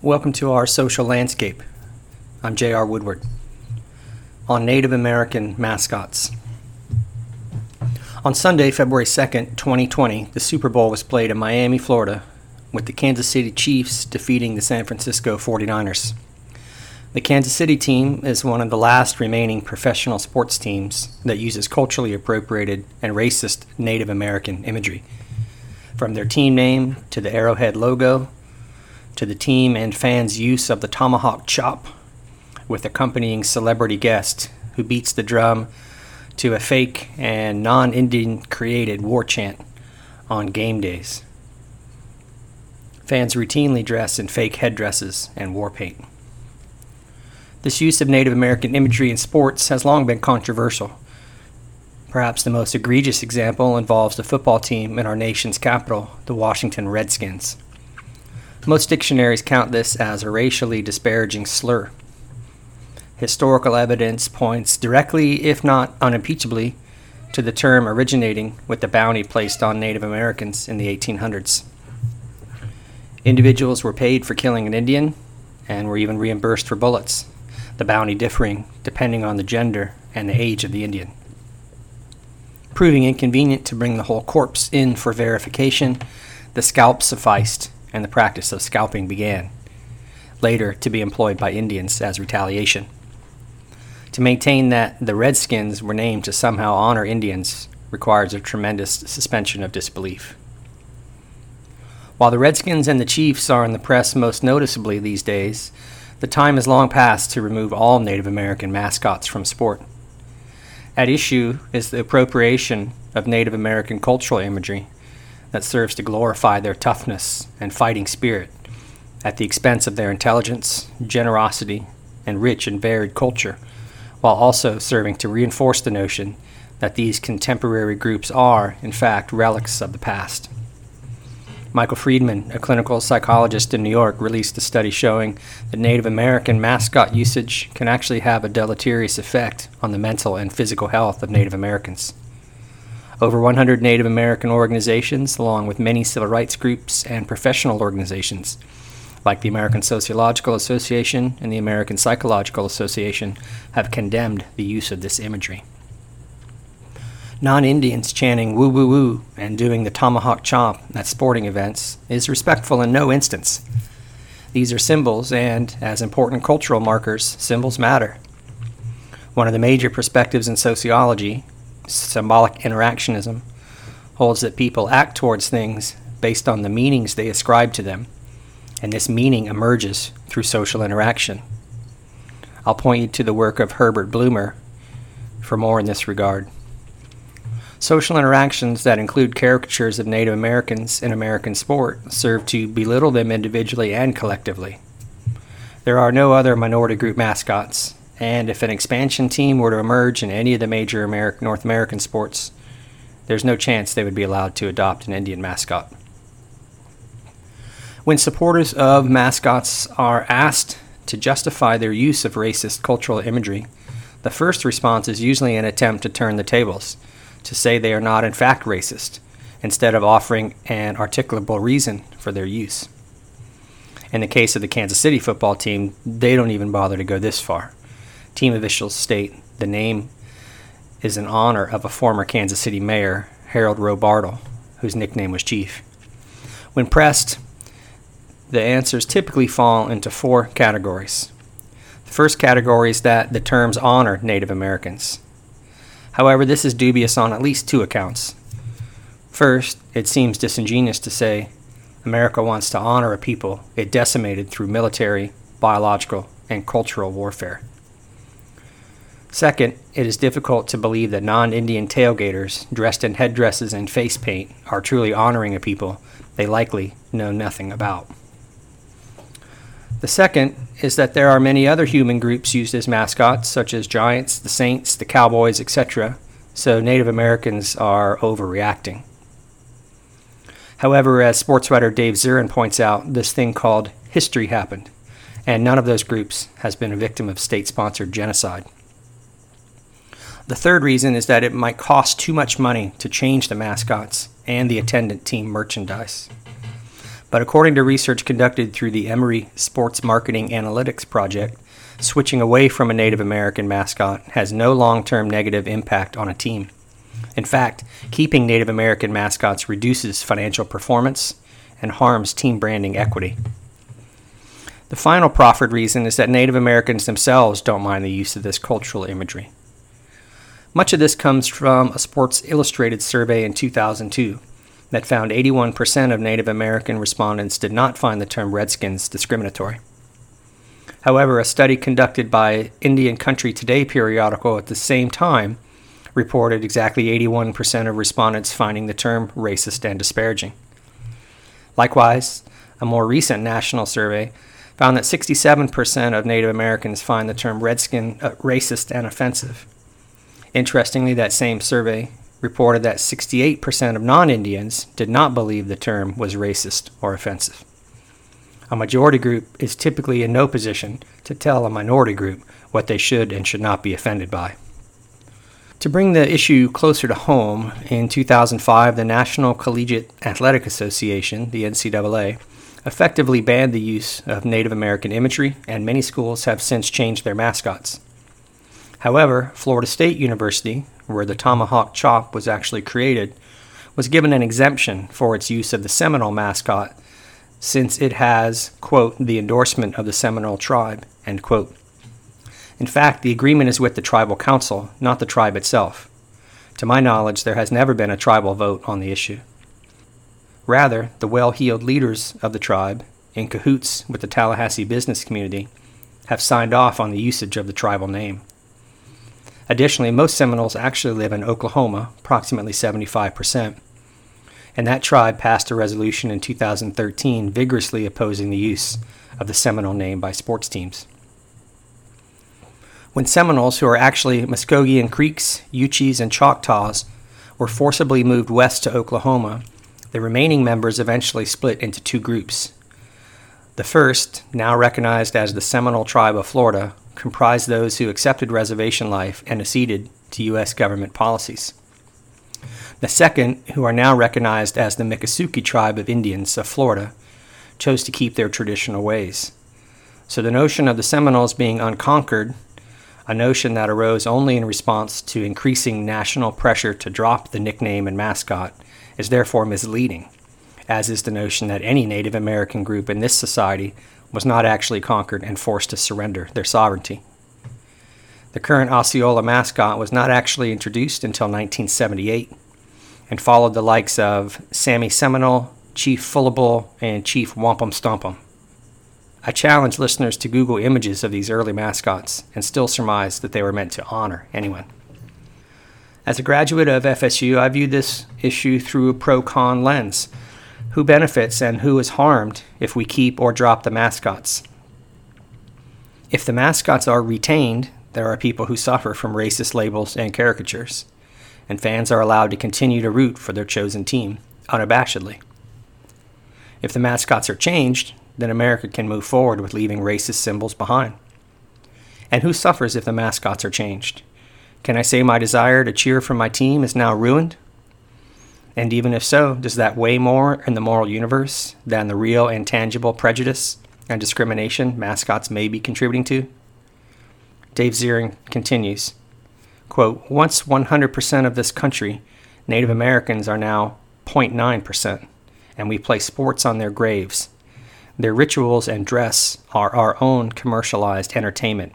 Welcome to our social landscape. I'm J.R. Woodward. On Native American mascots. On Sunday, February 2nd, 2020, the Super Bowl was played in Miami, Florida, with the Kansas City Chiefs defeating the San Francisco 49ers. The Kansas City team is one of the last remaining professional sports teams that uses culturally appropriated and racist Native American imagery. From their team name to the Arrowhead logo to the team and fans' use of the tomahawk chop with accompanying celebrity guest who beats the drum to a fake and non Indian created war chant on game days. Fans routinely dress in fake headdresses and war paint. This use of Native American imagery in sports has long been controversial. Perhaps the most egregious example involves the football team in our nation's capital, the Washington Redskins. Most dictionaries count this as a racially disparaging slur. Historical evidence points directly, if not unimpeachably, to the term originating with the bounty placed on Native Americans in the 1800s. Individuals were paid for killing an Indian and were even reimbursed for bullets, the bounty differing depending on the gender and the age of the Indian. Proving inconvenient to bring the whole corpse in for verification, the scalp sufficed and the practice of scalping began, later to be employed by Indians as retaliation. To maintain that the Redskins were named to somehow honor Indians requires a tremendous suspension of disbelief. While the Redskins and the Chiefs are in the press most noticeably these days, the time has long passed to remove all Native American mascots from sport. At issue is the appropriation of Native American cultural imagery that serves to glorify their toughness and fighting spirit at the expense of their intelligence, generosity, and rich and varied culture, while also serving to reinforce the notion that these contemporary groups are, in fact, relics of the past. Michael Friedman, a clinical psychologist in New York, released a study showing that Native American mascot usage can actually have a deleterious effect on the mental and physical health of Native Americans. Over 100 Native American organizations, along with many civil rights groups and professional organizations, like the American Sociological Association and the American Psychological Association, have condemned the use of this imagery. Non Indians chanting woo woo woo and doing the tomahawk chop at sporting events is respectful in no instance. These are symbols, and as important cultural markers, symbols matter. One of the major perspectives in sociology, symbolic interactionism holds that people act towards things based on the meanings they ascribe to them, and this meaning emerges through social interaction. I'll point you to the work of Herbert Blumer for more in this regard. Social interactions that include caricatures of Native Americans in American sport serve to belittle them individually and collectively. There are no other minority group mascots, and if an expansion team were to emerge in any of the major American, North American sports, there's no chance they would be allowed to adopt an Indian mascot. When supporters of mascots are asked to justify their use of racist cultural imagery, the first response is usually an attempt to turn the tables, to say they are not in fact racist, instead of offering an articulable reason for their use. In the case of the Kansas City football team, they don't even bother to go this far. Team officials state the name is in honor of a former Kansas City mayor, Harold Roe Bartle, whose nickname was Chief. When pressed, the answers typically fall into four categories. The first category is that the terms honor Native Americans. However, this is dubious on at least two accounts. First, it seems disingenuous to say America wants to honor a people it decimated through military, biological, and cultural warfare. Second, it is difficult to believe that non Indian tailgaters dressed in headdresses and face paint are truly honoring a people they likely know nothing about. The second is that there are many other human groups used as mascots, such as giants, the saints, the cowboys, etc., so Native Americans are overreacting. However, as sports writer Dave Zirin points out, this thing called history happened, and none of those groups has been a victim of state sponsored genocide. The third reason is that it might cost too much money to change the mascots and the attendant team merchandise. But according to research conducted through the Emory Sports Marketing Analytics Project, switching away from a Native American mascot has no long term negative impact on a team. In fact, keeping Native American mascots reduces financial performance and harms team branding equity. The final proffered reason is that Native Americans themselves don't mind the use of this cultural imagery. Much of this comes from a Sports Illustrated survey in 2002 that found 81% of Native American respondents did not find the term Redskins discriminatory. However, a study conducted by Indian Country Today periodical at the same time reported exactly 81% of respondents finding the term racist and disparaging. Likewise, a more recent national survey found that 67% of Native Americans find the term redskin uh, racist and offensive. Interestingly, that same survey reported that 68% of non Indians did not believe the term was racist or offensive. A majority group is typically in no position to tell a minority group what they should and should not be offended by. To bring the issue closer to home, in 2005, the National Collegiate Athletic Association, the NCAA, effectively banned the use of Native American imagery, and many schools have since changed their mascots. However, Florida State University, where the tomahawk chop was actually created, was given an exemption for its use of the Seminole mascot since it has, quote, the endorsement of the Seminole tribe, end quote. In fact, the agreement is with the tribal council, not the tribe itself. To my knowledge, there has never been a tribal vote on the issue. Rather, the well heeled leaders of the tribe, in cahoots with the Tallahassee business community, have signed off on the usage of the tribal name. Additionally, most Seminoles actually live in Oklahoma, approximately 75%, and that tribe passed a resolution in 2013 vigorously opposing the use of the Seminole name by sports teams. When Seminoles, who are actually Muskogean Creeks, Uchis, and Choctaws, were forcibly moved west to Oklahoma, the remaining members eventually split into two groups. The first, now recognized as the Seminole Tribe of Florida, comprised those who accepted reservation life and acceded to U.S. government policies. The second, who are now recognized as the Miccosukee tribe of Indians of Florida, chose to keep their traditional ways. So the notion of the Seminoles being unconquered, a notion that arose only in response to increasing national pressure to drop the nickname and mascot, is therefore misleading, as is the notion that any Native American group in this society was not actually conquered and forced to surrender their sovereignty. The current Osceola mascot was not actually introduced until 1978 and followed the likes of Sammy Seminole, Chief Fullabull, and Chief Wampum Stompum. I challenge listeners to Google images of these early mascots and still surmise that they were meant to honor anyone. As a graduate of FSU, I viewed this issue through a pro con lens who benefits and who is harmed if we keep or drop the mascots. If the mascots are retained, there are people who suffer from racist labels and caricatures, and fans are allowed to continue to root for their chosen team unabashedly. If the mascots are changed, then America can move forward with leaving racist symbols behind. And who suffers if the mascots are changed? Can I say my desire to cheer for my team is now ruined and even if so, does that weigh more in the moral universe than the real and tangible prejudice and discrimination mascots may be contributing to? Dave Zirin continues quote, Once 100% of this country, Native Americans are now 0.9%, and we play sports on their graves. Their rituals and dress are our own commercialized entertainment.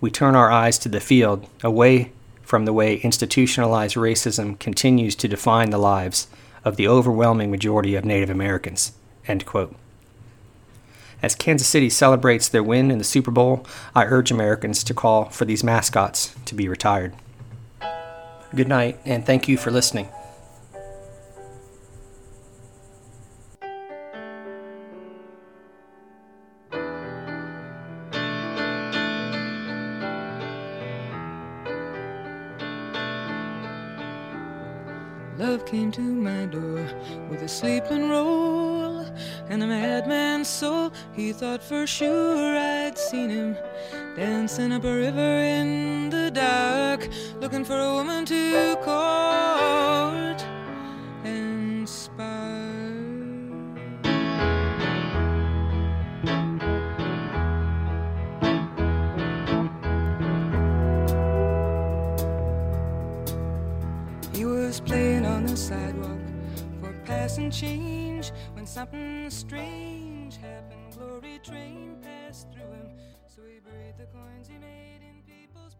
We turn our eyes to the field, away from the way institutionalized racism continues to define the lives of the overwhelming majority of Native Americans. As Kansas City celebrates their win in the Super Bowl, I urge Americans to call for these mascots to be retired. Good night, and thank you for listening. my door with a sleeping roll and a madman's soul. He thought for sure I'd seen him dancing up a river in the dark, looking for a woman to court and spy. sidewalk passing change when something strange happened. Glory train passed through him, so he buried the coins he made.